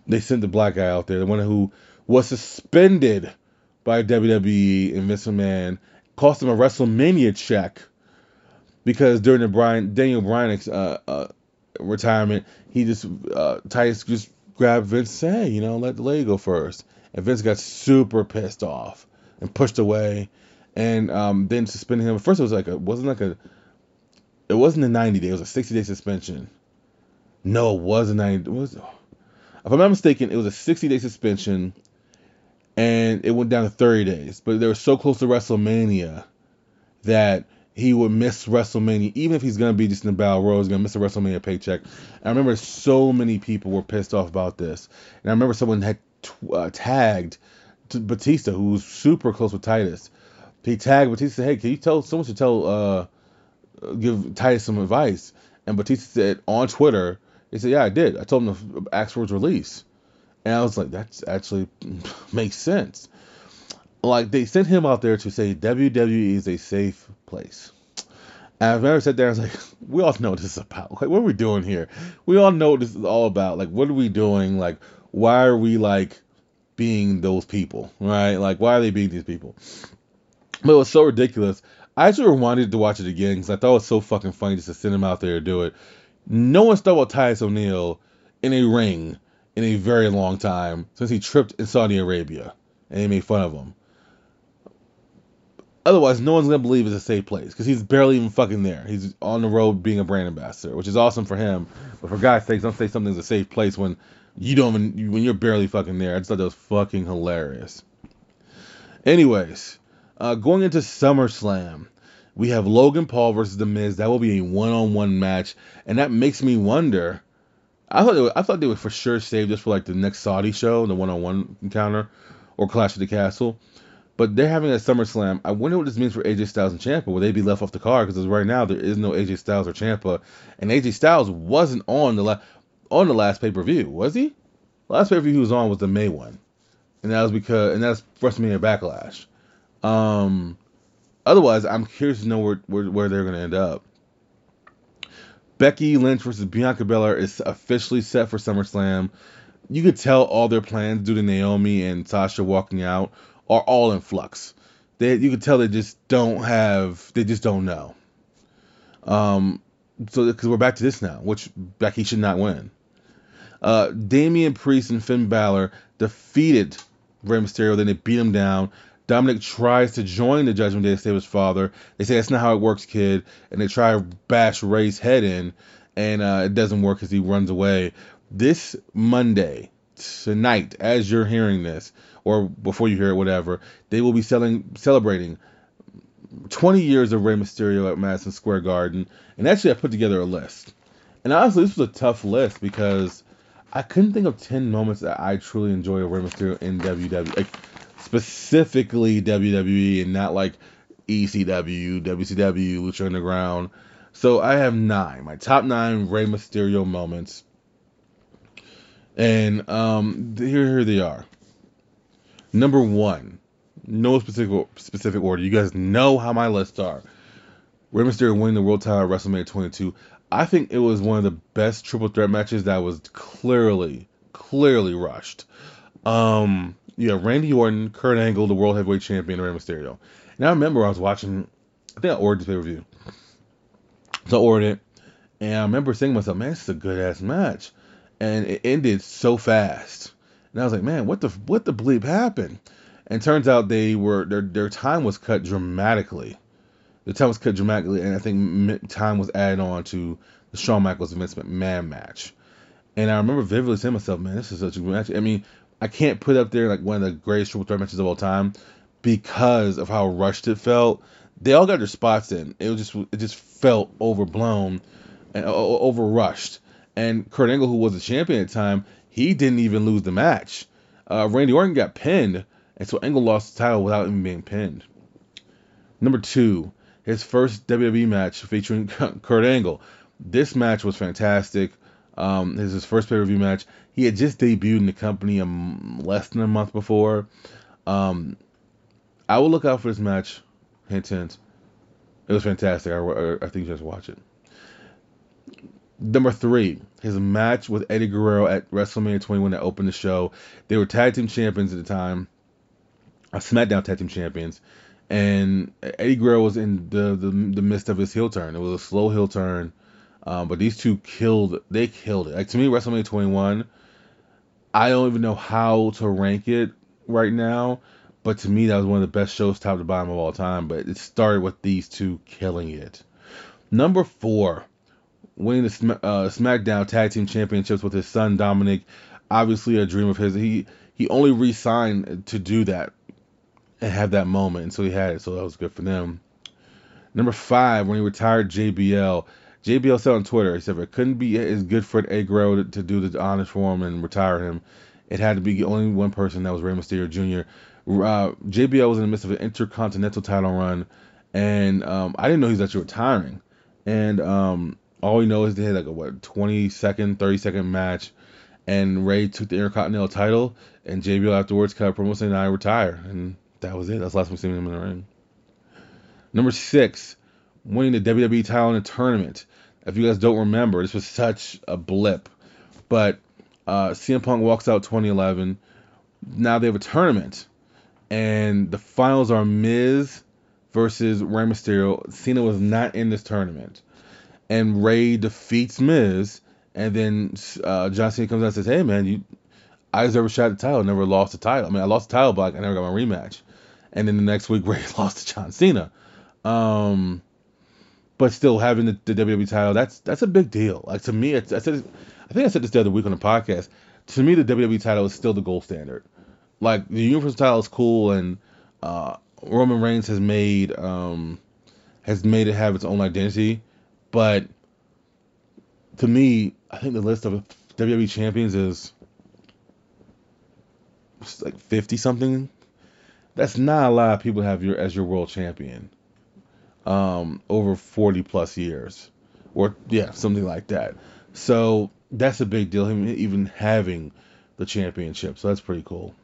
they sent the black guy out there, the one who was suspended by WWE and Vince McMahon, cost him a WrestleMania check because during the Bryan Daniel Bryan uh, uh, retirement, he just uh, Titus just grabbed Vince and said, hey, you know, let the lady go first, and Vince got super pissed off and pushed away, and um, then suspended him. First, it was like a wasn't like a it wasn't a 90 day, it was a 60 day suspension. No, it was a 90. It was if I'm not mistaken, it was a 60 day suspension and it went down to 30 days. But they were so close to WrestleMania that he would miss WrestleMania, even if he's going to be just in the Battle Royal, he's going to miss a WrestleMania paycheck. And I remember so many people were pissed off about this. And I remember someone had t- uh, tagged Batista, who was super close with Titus. He tagged Batista, hey, can you tell someone should tell, uh, give Titus some advice? And Batista said on Twitter, he said, Yeah, I did. I told him to ask for his release. And I was like, That actually makes sense. Like, they sent him out there to say WWE is a safe place. And I've never sat there I was like, We all know what this is about. Like, what are we doing here? We all know what this is all about. Like, what are we doing? Like, why are we, like, being those people, right? Like, why are they being these people? But it was so ridiculous. I actually wanted to watch it again because I thought it was so fucking funny just to send him out there to do it. No one's thought about Titus O'Neil in a ring in a very long time since he tripped in Saudi Arabia and they made fun of him. Otherwise, no one's gonna believe it's a safe place because he's barely even fucking there. He's on the road being a brand ambassador, which is awesome for him. But for God's sakes, don't say something's a safe place when you don't even when you're barely fucking there. I just thought that was fucking hilarious. Anyways, uh, going into SummerSlam, we have Logan Paul versus The Miz. That will be a one-on-one match, and that makes me wonder. I thought they would, I thought they would for sure save this for like the next Saudi show, the one-on-one encounter, or Clash of the Castle. But they're having a SummerSlam. I wonder what this means for AJ Styles and Ciampa. Will they be left off the card? Because right now there is no AJ Styles or Ciampa, and AJ Styles wasn't on the la- on the last pay per view, was he? Last pay per view he was on was the May one, and that was because and that's WrestleMania Backlash. Um, Otherwise, I'm curious to know where where, where they're going to end up. Becky Lynch versus Bianca Belair is officially set for SummerSlam. You could tell all their plans due to Naomi and Sasha walking out are all in flux. They you can tell they just don't have they just don't know. Um, so because we're back to this now, which Becky should not win. Uh, Damian Priest and Finn Balor defeated Rey Mysterio, then they beat him down. Dominic tries to join the Judgment Day to save his father. They say that's not how it works, kid, and they try to bash Rey's head in, and uh, it doesn't work because he runs away. This Monday, tonight, as you're hearing this, or before you hear it, whatever, they will be selling, celebrating 20 years of Rey Mysterio at Madison Square Garden. And actually, I put together a list. And honestly, this was a tough list because I couldn't think of 10 moments that I truly enjoy of Rey Mysterio in WWE. Like, specifically WWE and not like ECW, WCW, Lucha Underground. So I have nine, my top nine Rey Mysterio moments, and um, here, here they are. Number one, no specific specific order. You guys know how my lists are. Rey Mysterio winning the world title at WrestleMania 22. I think it was one of the best triple threat matches that was clearly, clearly rushed. Um, have Randy Orton, Kurt Angle, the World Heavyweight Champion, Rey Mysterio. And I remember I was watching, I think I ordered this pay per view. So I ordered it, and I remember saying to myself, man, this is a good ass match. And it ended so fast. And I was like, man, what the what the bleep happened? And turns out they were their their time was cut dramatically. The time was cut dramatically, and I think time was added on to the Shawn Michaels Vince McMahon match. And I remember vividly saying to myself, man, this is such a good match. I mean, I can't put up there like one of the greatest triple threat matches of all time because of how rushed it felt. They all got their spots in. It was just it just felt overblown and over rushed. And Kurt Angle, who was the champion at the time, he didn't even lose the match. Uh, Randy Orton got pinned, and so Angle lost the title without even being pinned. Number two, his first WWE match featuring Kurt Angle. This match was fantastic. Um, this is his first pay per view match. He had just debuted in the company a, less than a month before. Um, I will look out for this match. Hint, hint. It was fantastic. I, I think you just watch it. Number three, his match with Eddie Guerrero at WrestleMania 21 that opened the show. They were tag team champions at the time, a SmackDown tag team champions, and Eddie Guerrero was in the, the the midst of his heel turn. It was a slow heel turn, um, but these two killed. They killed it. Like to me, WrestleMania 21. I don't even know how to rank it right now, but to me, that was one of the best shows, top to bottom of all time. But it started with these two killing it. Number four, winning the uh, SmackDown Tag Team Championships with his son Dominic. Obviously, a dream of his. He he only re-signed to do that and have that moment, and so he had it. So that was good for them. Number five, when he retired JBL, JBL said on Twitter, he said it couldn't be as good for Eddie Guerrero to, to do the honors for him and retire him, it had to be only one person. That was Rey Mysterio Jr. Uh, JBL was in the midst of an intercontinental title run, and um, I didn't know he was actually retiring. And um, all we know is they had like a what 20 second, 30 second match, and Rey took the Intercontinental title, and JBL afterwards cut a promo saying I retire, and that was it. That's the last we seen him in the ring. Number six, winning the WWE title in a tournament. If you guys don't remember, this was such a blip, but uh, CM Punk walks out 2011. Now they have a tournament, and the finals are Miz versus Rey Mysterio. Cena was not in this tournament and Rey defeats Miz, and then uh, John Cena comes out and says, "Hey man, you, I deserve a shot at the title. never lost the title. I mean, I lost the title, but I never got my rematch." And then the next week, Rey lost to John Cena. Um, but still having the, the WWE title, that's that's a big deal. Like to me, I said, I think I said this the other week on the podcast. To me, the WWE title is still the gold standard. Like the Universal title is cool, and uh, Roman Reigns has made um, has made it have its own identity but to me, I think the list of WWE champions is like 50 something. That's not a lot of people have your as your world champion. Um, over 40 plus years, or yeah, something like that. So that's a big deal. Him even having the championship, so that's pretty cool.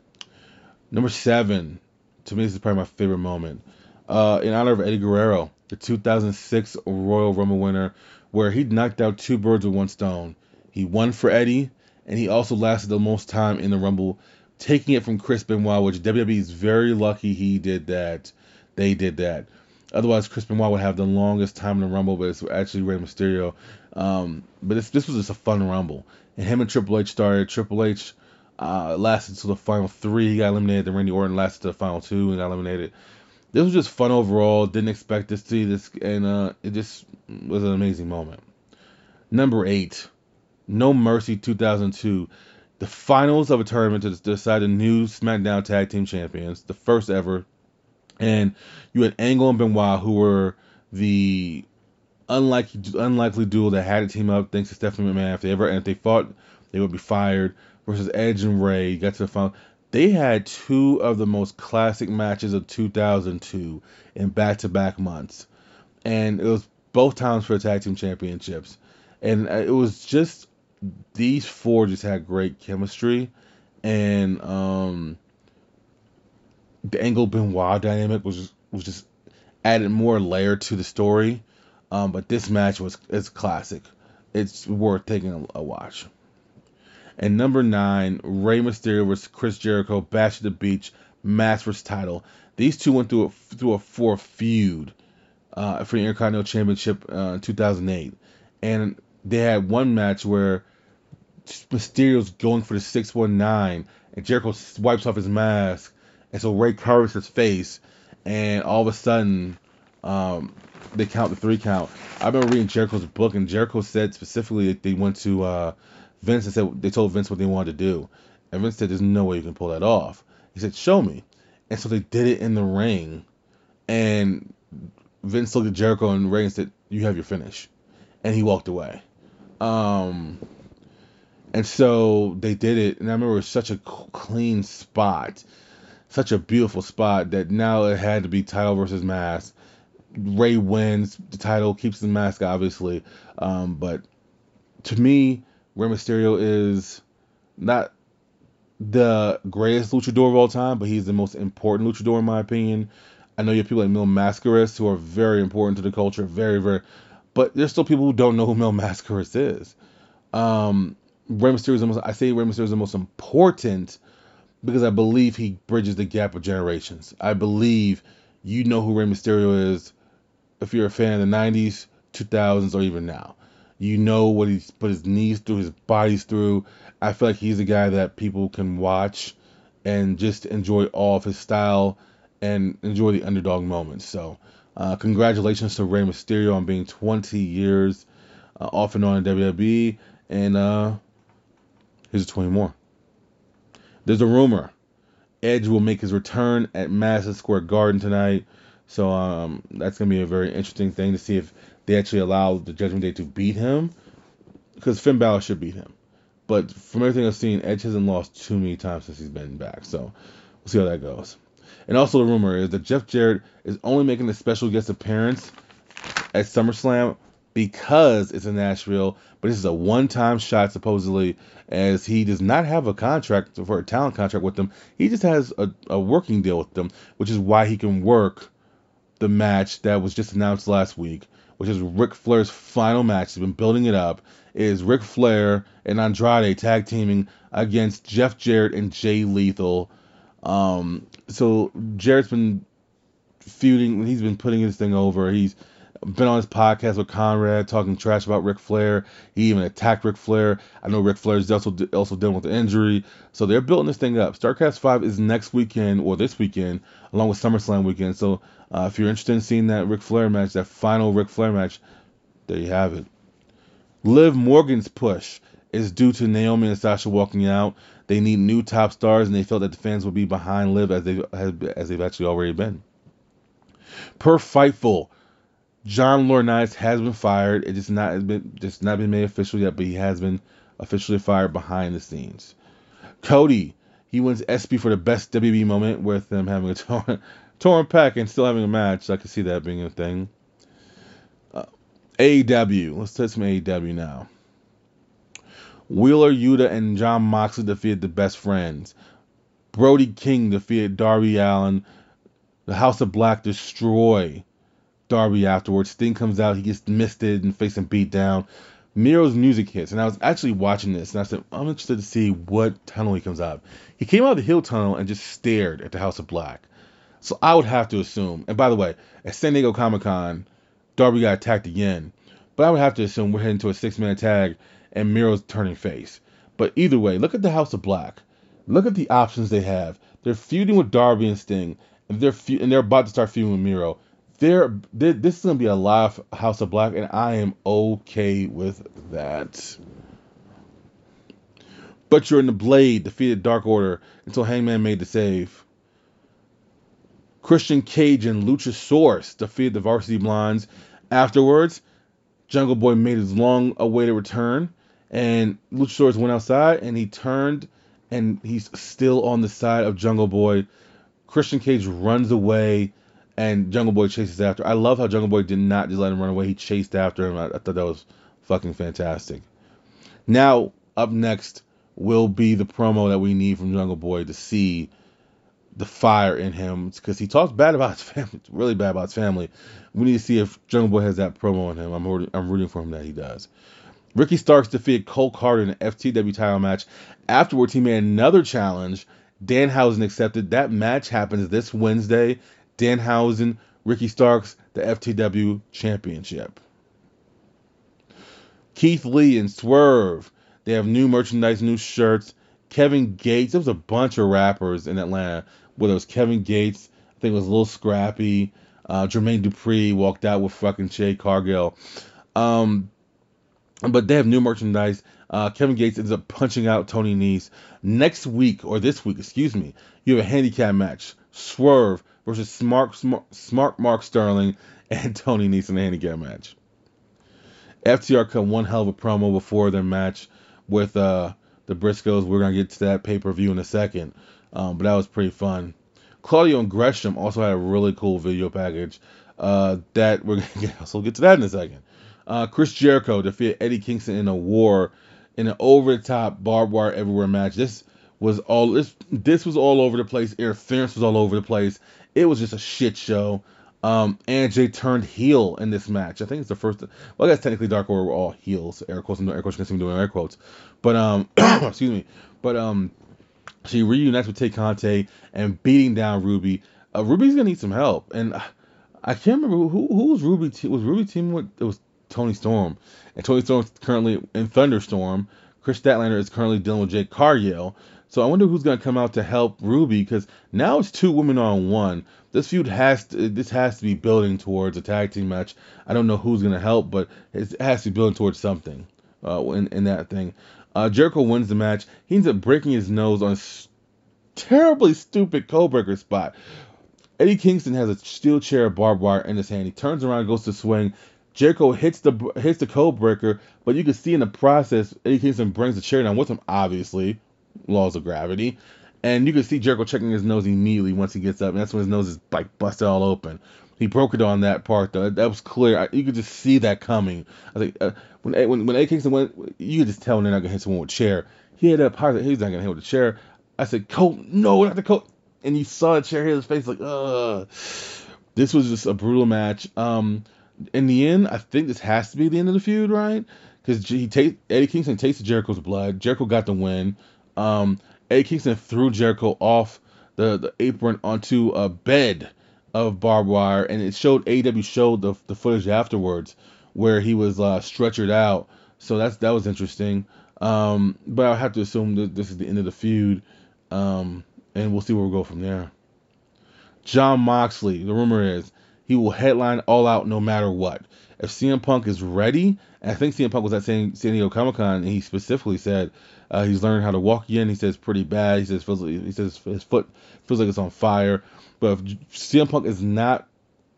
Number seven, to me, this is probably my favorite moment. Uh, in honor of Eddie Guerrero, the 2006 Royal Rumble winner, where he knocked out two birds with one stone. He won for Eddie, and he also lasted the most time in the Rumble, taking it from Chris Benoit, which WWE is very lucky he did that. They did that. Otherwise, Chris Benoit would have the longest time in the Rumble, but it's actually Rey Mysterio. Um, but this, this was just a fun Rumble. And him and Triple H started. Triple H uh, lasted to the final three. He got eliminated. Then Randy Orton lasted to the final two and got eliminated this was just fun overall. Didn't expect to see this, and uh, it just was an amazing moment. Number eight, No Mercy 2002, the finals of a tournament to decide the new SmackDown Tag Team Champions, the first ever. And you had Angle and Benoit, who were the unlikely unlikely duo that had to team up thanks to Stephanie McMahon. If they ever and if they fought, they would be fired. Versus Edge and Rey, got to the final they had two of the most classic matches of 2002 in back-to-back months, and it was both times for tag team championships, and uh, it was just these four just had great chemistry, and um, the Angle Benoit dynamic was was just added more layer to the story. Um, but this match was is classic. It's worth taking a, a watch. And number nine, Rey Mysterio versus Chris Jericho, Bash at the Beach, Masters title. These two went through a, through a four feud uh, for the Intercontinental Championship uh, in 2008, and they had one match where Mysterio's going for the 619, and Jericho wipes off his mask, and so Rey covers his face, and all of a sudden, um, they count the three count. I remember reading Jericho's book, and Jericho said specifically that they went to uh, Vince said they told Vince what they wanted to do, and Vince said, "There's no way you can pull that off." He said, "Show me," and so they did it in the ring, and Vince looked at Jericho and Rey and said, "You have your finish," and he walked away. Um, And so they did it, and I remember it was such a clean spot, such a beautiful spot that now it had to be title versus mask. Rey wins. The title, keeps the mask obviously, um, but to me, Rey Mysterio is not the greatest luchador of all time, but he's the most important luchador in my opinion. I know you have people like Mil Mascaras who are very important to the culture, very, very, but there's still people who don't know who Mil Mascaras is. Um, Rey Mysterio is the most, I say Rey Mysterio is the most important because I believe he bridges the gap of generations. I believe you know who Rey Mysterio is if you're a fan of the 90s, 2000s, or even now. You know what he's put his knees through, his body's through. I feel like he's a guy that people can watch and just enjoy all of his style and enjoy the underdog moments. So, uh, congratulations to Rey Mysterio on being 20 years uh, off and on in WWE. And uh, here's 20 more. There's a rumor Edge will make his return at Madison Square Garden tonight. So um, that's gonna be a very interesting thing to see if they actually allow the Judgment Day to beat him, because Finn Balor should beat him. But from everything I've seen, Edge hasn't lost too many times since he's been back. So we'll see how that goes. And also the rumor is that Jeff Jarrett is only making a special guest appearance at SummerSlam because it's in Nashville, but this is a one-time shot supposedly, as he does not have a contract for a talent contract with them. He just has a, a working deal with them, which is why he can work the match that was just announced last week, which is Ric Flair's final match. He's been building it up. Is Ric Flair and Andrade tag teaming against Jeff Jarrett and Jay Lethal. Um, so Jarrett's been feuding. He's been putting this thing over. He's been on his podcast with Conrad talking trash about Ric Flair. He even attacked Ric Flair. I know Ric Flair is also also dealing with the injury, so they're building this thing up. Starrcast Five is next weekend or this weekend, along with SummerSlam weekend. So uh, if you're interested in seeing that Ric Flair match, that final Ric Flair match, there you have it. Liv Morgan's push is due to Naomi and Sasha walking out. They need new top stars, and they felt that the fans would be behind Liv as they as they've actually already been. Per Fightful, John Laurinaitis has been fired. It just not been just not been made official yet, but he has been officially fired behind the scenes. Cody, he wins ESPY for the best WB moment with them having a torn, torn pec and still having a match. I can see that being a thing. Uh, AEW, let's touch some AEW now. Wheeler Yuta and Jon Moxley defeated the best friends. Brody King defeated Darby Allin. The House of Black destroy Darby afterwards. Sting comes out, he gets misted and facing beat down. Miro's music hits, and I was actually watching this, and I said, I'm interested to see what tunnel he comes out. He came out of the hill tunnel and just stared at the House of Black. So I would have to assume, and by the way, at San Diego Comic Con, Darby got attacked again. But I would have to assume we're heading to a six man tag and Miro's turning face. But either way, look at the House of Black. Look at the options they have. They're feuding with Darby and Sting, and they're fe- and they're about to start feuding with Miro there, this is gonna be a live House of Black, and I am okay with that. Butcher and the Blade defeated Dark Order until Hangman made the save. Christian Cage and Luchasaurus defeated the Varsity Blondes. Afterwards, Jungle Boy made his long-awaited return, and Luchasaurus went outside, and he turned, and he's still on the side of Jungle Boy. Christian Cage runs away and Jungle Boy chases after. I love how Jungle Boy did not just let him run away. He chased after him. I, I thought that was fucking fantastic. Now, up next will be the promo that we need from Jungle Boy to see the fire in him because he talks bad about his family, really bad about his family. We need to see if Jungle Boy has that promo in him. I'm rooting, I'm rooting for him that he does. Ricky Starks defeated Cole Karter in an FTW title match. Afterwards, he made another challenge. Danhausen accepted. That match happens this Wednesday Danhausen, Ricky Starks, the FTW Championship. Keith Lee and Swerve, they have new merchandise, new shirts. Kevin Gates, there was a bunch of rappers in Atlanta. Whether it was Kevin Gates, I think it was a Lil Scrappy. Uh, Jermaine Dupri walked out with fucking Jade Cargill. Um, but they have new merchandise. Uh, Kevin Gates ends up punching out Tony Nese. Next week, or this week, excuse me, you have a handicap match. Swerve versus Smart, Smart, Smart Mark Sterling and Tony Nese in a handicap match. FTR cut one hell of a promo before their match with uh, the Briscoes. We're gonna get to that pay per view in a second, um, but that was pretty fun. Claudio and Gresham also had a really cool video package. Uh, that we're gonna get, also get to that in a second. Uh, Chris Jericho defeated Eddie Kingston in a war in an over the top barbed wire everywhere match. This was all this this was all over the place. Interference was all over the place. It was just a shit show. Um, AJ turned heel in this match. I think it's the first. Well, I guess technically Dark Order were all heels. Air quotes, no air quotes. You can see doing air quotes. But um, excuse me. But um, she reunites with Tay Conti and beating down Ruby. Uh, Ruby's gonna need some help, and I can't remember who who was Ruby. Te- was Ruby team with? It was Toni Storm, and Toni Storm's currently in Thunderstorm. Kris Statlander is currently dealing with Jade Cargill. So I wonder who's gonna come out to help Ruby because now it's two women on one. This feud has to this has to be building towards a tag team match. I don't know who's gonna help, but it has to be building towards something uh, in in that thing. Uh, Jericho wins the match. He ends up breaking his nose on a terribly stupid codebreaker spot. Eddie Kingston has a steel chair barbed wire in his hand. He turns around, goes to swing. Jericho hits the hits the codebreaker, but you can see in the process Eddie Kingston brings the chair down with him, obviously, laws of gravity. And you can see Jericho checking his nose immediately once he gets up, and that's when his nose is like busted all open. He broke it on that part though. That was clear. I, you could just see that coming. I think uh, when when when Eddie Kingston went, you could just tell they're not gonna hit someone with a chair. He had up that he's not gonna hit with a chair. I said, "Colt, no, not the coat." And you saw the chair hit his face like, ugh. This was just a brutal match. Um, in the end, I think this has to be the end of the feud, right? Because he ta- Eddie Kingston tasted Jericho's blood. Jericho got the win. Um, Eddie Kingston threw Jericho off the, the apron onto a bed of barbed wire, and it showed AEW showed the, the footage afterwards where he was uh, stretchered out. So that's that was interesting. Um, but I have to assume that this is the end of the feud, um, and we'll see where we go from there. Jon Moxley, the rumor is he will headline All Out no matter what. If CM Punk is ready, I think CM Punk was at San, San Diego Comic Con, and he specifically said uh, he's learned how to walk again. He says pretty bad. He says feels he says his foot feels like it's on fire. But if CM Punk is not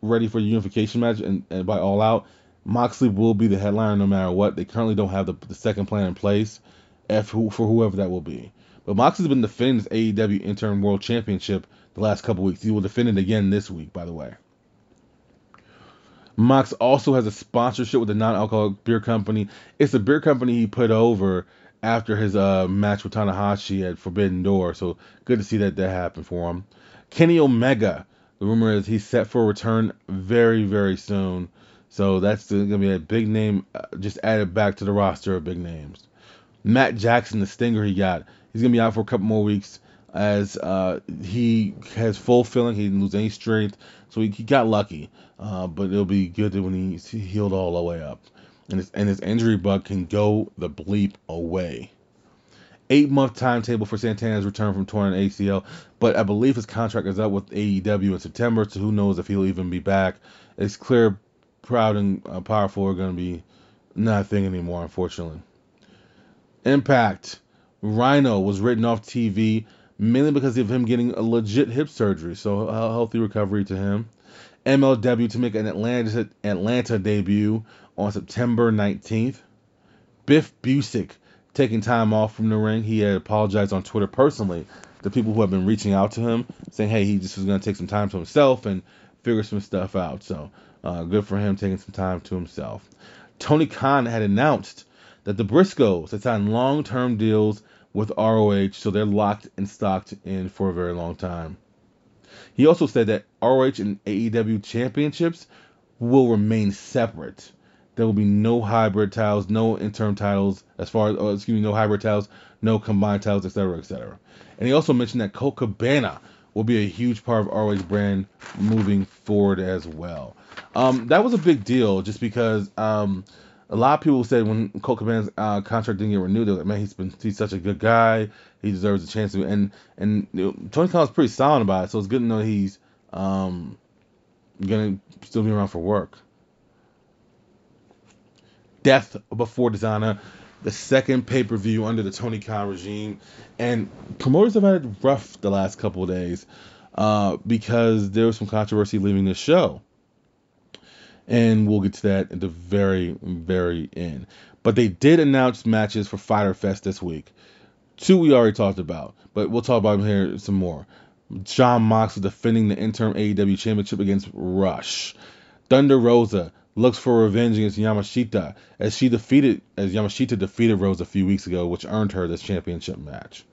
ready for a unification match and, and by All Out, Moxley will be the headliner no matter what. They currently don't have the, the second plan in place if, for whoever that will be. But Moxley's been defending his AEW Interim World Championship the last couple weeks. He will defend it again this week, by the way. Mox also has a sponsorship with a non-alcoholic beer company. It's a beer company he put over after his uh, match with Tanahashi at Forbidden Door. So good to see that that happened for him. Kenny Omega. The rumor is he's set for a return very, very soon. So that's going to be a big name uh, just added back to the roster of big names. Matt Jackson, the stinger he got, he's going to be out for a couple more weeks as uh, he has full feeling. He didn't lose any strength. So he, he got lucky. Uh, but it'll be good when he's healed all the way up. And his, and his injury bug can go the bleep away eight month timetable for Santana's return from torn ACL, but I believe his contract is up with AEW in September, so who knows if he'll even be back. It's clear, proud and uh, powerful are going to be not a thing anymore, unfortunately. Impact. Rhino was written off TV mainly because of him getting a legit hip surgery, so a healthy recovery to him. MLW to make an Atlanta, Atlanta debut on September 19th. Biff Busick taking time off from the ring. He had apologized on Twitter personally to people who have been reaching out to him, saying, hey, he just was going to take some time to himself and figure some stuff out. So uh, good for him taking some time to himself. Tony Khan had announced that the Briscoes had signed long term deals with ROH, so they're locked and stocked in for a very long time. He also said that ROH and AEW championships will remain separate. There will be no hybrid titles, no interim titles, as far as, oh, excuse me, no hybrid titles, no combined titles, etc., etc. And he also mentioned that Colt Cabana will be a huge part of ROH's brand moving forward as well. Um, that was a big deal just because um, a lot of people said when Colt Cabana's uh, contract didn't get renewed, they're like, man, he's been he's such a good guy, he deserves a chance to. And and you know, Tony Khan's pretty solid about it, so it's good to know he's um, gonna still be around for work. Death Before Dishonor, the second pay per view under the Tony Khan regime, and promoters have had it rough the last couple days uh, because there was some controversy leaving the show, and we'll get to that at the very very end. But they did announce matches for Fyter Fest this week. Two we already talked about, but we'll talk about them here some more. Jon Moxley defending the interim AEW championship against Rush. Thunder Rosa looks for revenge against Yamashita as she defeated as Yamashita defeated Rose a few weeks ago, which earned her this championship match.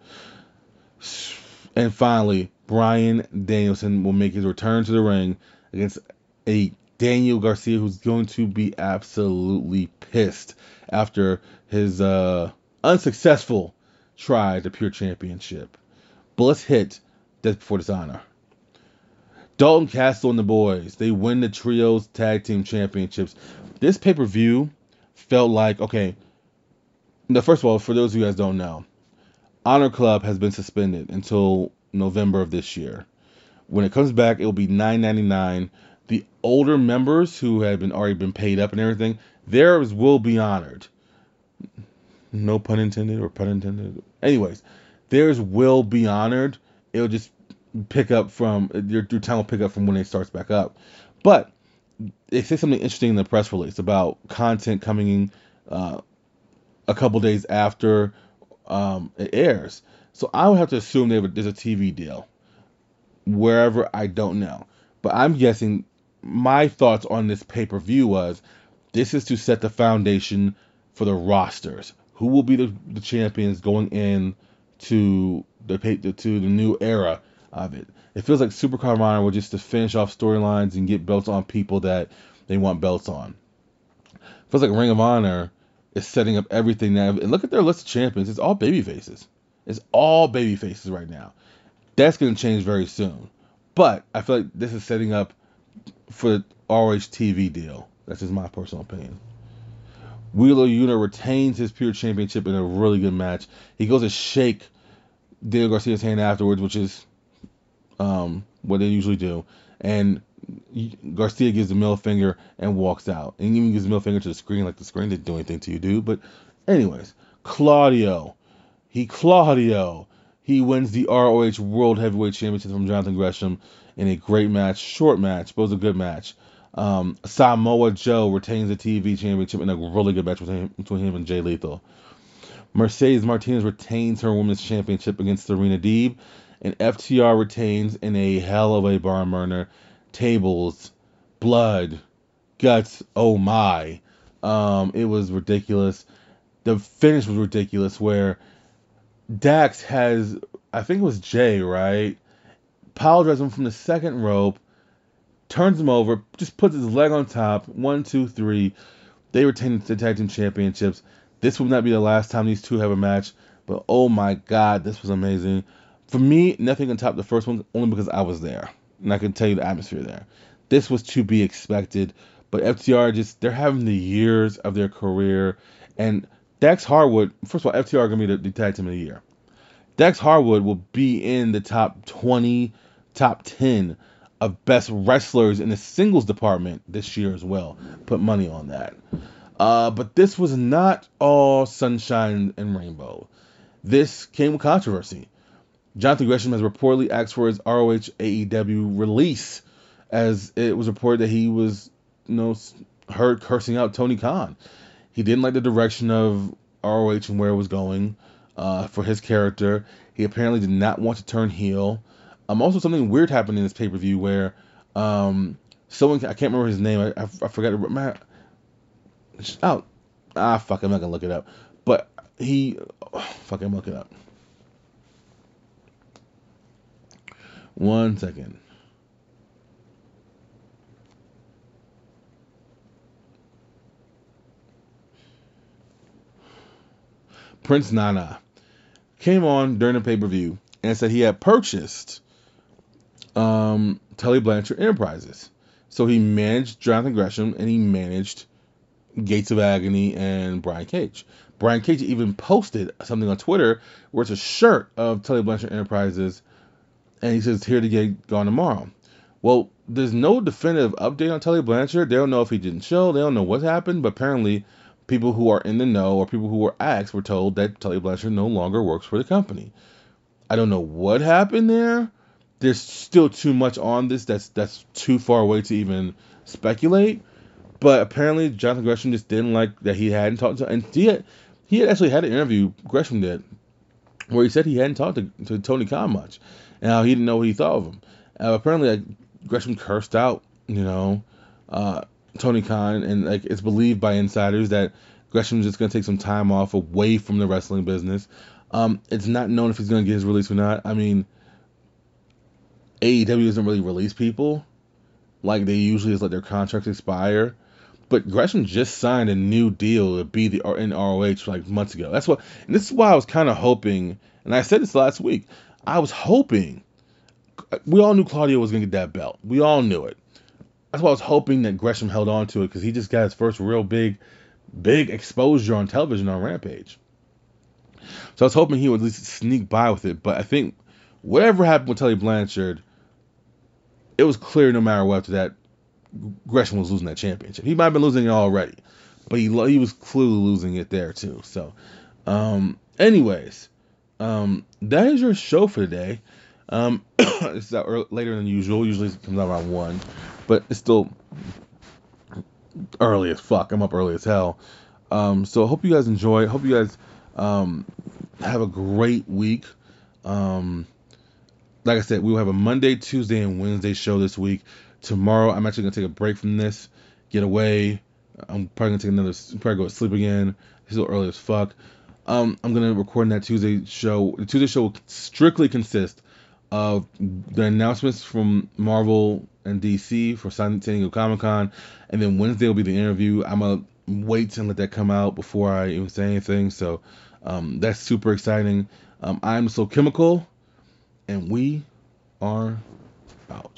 And finally, Bryan Danielson will make his return to the ring against a Daniel Garcia who's going to be absolutely pissed after his uh, unsuccessful try the Pure Championship. Bliss hit Death Before Dishonor. Dalton Castle and the boys, they win the Trios Tag Team Championships. This pay per view felt like, okay, now, first of all, for those of you guys don't know, Honor Club has been suspended until November of this year. When it comes back, it will be $9.99. The older members who have been already been paid up and everything, theirs will be honored. No pun intended or pun intended. Anyways, theirs will be honored. It'll just pick up from your, your time will pick up from when it starts back up. But they say something interesting in the press release about content coming in uh, a couple days after um, it airs. So I would have to assume they there's a TV deal. Wherever I don't know, but I'm guessing my thoughts on this pay per view was this is to set the foundation for the rosters. Who will be the, the champions going in to the to the new era of it. It feels like Supercard Honor was just to finish off storylines and get belts on people that they want belts on. It feels like Ring of Honor is setting up everything now. And look at their list of champions. It's all baby faces. It's all baby faces right now. That's going to change very soon. But I feel like this is setting up for the ROH TV deal. That's just my personal opinion. Wheeler Yuta retains his pure championship in a really good match. He goes to shake Daniel Garcia's hand afterwards, which is um, what they usually do. And Garcia gives the middle finger and walks out. And even gives the middle finger to the screen, like the screen didn't do anything to you, dude. But, anyways, Claudio. He Claudio. He wins the ROH World Heavyweight Championship from Jonathan Gresham in a great match, short match, but it was a good match. Um, Samoa Joe retains the TV championship in a really good match between him, between him and Jay Lethal. Mercedes Martinez retains her women's championship against Serena Deeb and FTR retains in a hell of a barn burner. Tables, blood, guts. Oh my! Um, it was ridiculous. The finish was ridiculous. Where Dax has, I think it was Jay, right? Pile drives him from the second rope, turns him over, just puts his leg on top. One, two, three. They retain the tag team championships. This will not be the last time these two have a match. But oh my god, this was amazing. For me, nothing can top the first one only because I was there and I can tell you the atmosphere there. This was to be expected, but FTR just they're having the years of their career, and Dax Harwood. First of all, FTR are gonna be the, the tag team of the year. Dax Harwood will be in the top 20, top 10 of best wrestlers in the singles department this year as well. Put money on that. Uh, but this was not all sunshine and rainbow. This came with controversy. Jonathan Gresham has reportedly asked for his ROH AEW release, as it was reported that he was, you know, heard cursing out Tony Khan. He didn't like the direction of ROH and where it was going uh, for his character. He apparently did not want to turn heel. Um, also, something weird happened in this pay per view where um, someone I can't remember his name. I, I, I forgot. Man, oh, ah, fuck, I'm not gonna look it up. But he, oh, fuck, I'm looking up. One second. Prince Nana came on during the pay per view and said he had purchased um, Tully Blanchard Enterprises. So he managed Jonathan Gresham and he managed Gates of Agony and Brian Cage. Brian Cage even posted something on Twitter where it's a shirt of Tully Blanchard Enterprises and he says here to get gone tomorrow. Well, there's no definitive update on Tully Blanchard. They don't know if he didn't show. They don't know what happened. But apparently, people who are in the know or people who were asked were told that Tully Blanchard no longer works for the company. I don't know what happened there. There's still too much on this. That's that's too far away to even speculate. But apparently, Jonathan Gresham just didn't like that he hadn't talked to. And he had, he had actually had an interview. Gresham did where he said he hadn't talked to, to Tony Khan much, and how he didn't know what he thought of him. Uh, apparently, like, Gresham cursed out, you know, uh, Tony Khan, and like it's believed by insiders that Gresham's just gonna take some time off away from the wrestling business. Um, it's not known if he's gonna get his release or not. I mean, AEW doesn't really release people like they usually just let their contracts expire. But Gresham just signed a new deal to be the in ROH like months ago. That's what, and this is why I was kind of hoping, and I said this last week. I was hoping, we all knew Claudio was gonna get that belt. We all knew it. That's why I was hoping that Gresham held on to it because he just got his first real big, big exposure on television on Rampage. So I was hoping he would at least sneak by with it. But I think whatever happened with Tully Blanchard, it was clear no matter what after that, Gresham was losing that championship. He might have been losing it already, but he he was clearly losing it there too. So, um, anyways, um, that is your show for today. Um, it's out early, later than usual. Usually it comes out around one, but it's still early as fuck. I'm up early as hell. Um, so I hope you guys enjoy. Hope you guys um, have a great week. Um, like I said, we will have a Monday, Tuesday, and Wednesday show this week. Tomorrow, I'm actually gonna take a break from this, get away. I'm probably gonna take another, probably go to sleep again. It's still early as fuck. Um, I'm gonna record that Tuesday show. The Tuesday show will strictly consist of the announcements from Marvel and DC for San Diego Comic Con, and then Wednesday will be the interview. I'm gonna wait and let that come out before I even say anything. So um, that's super exciting. Um, I'm so chemical, and we are out.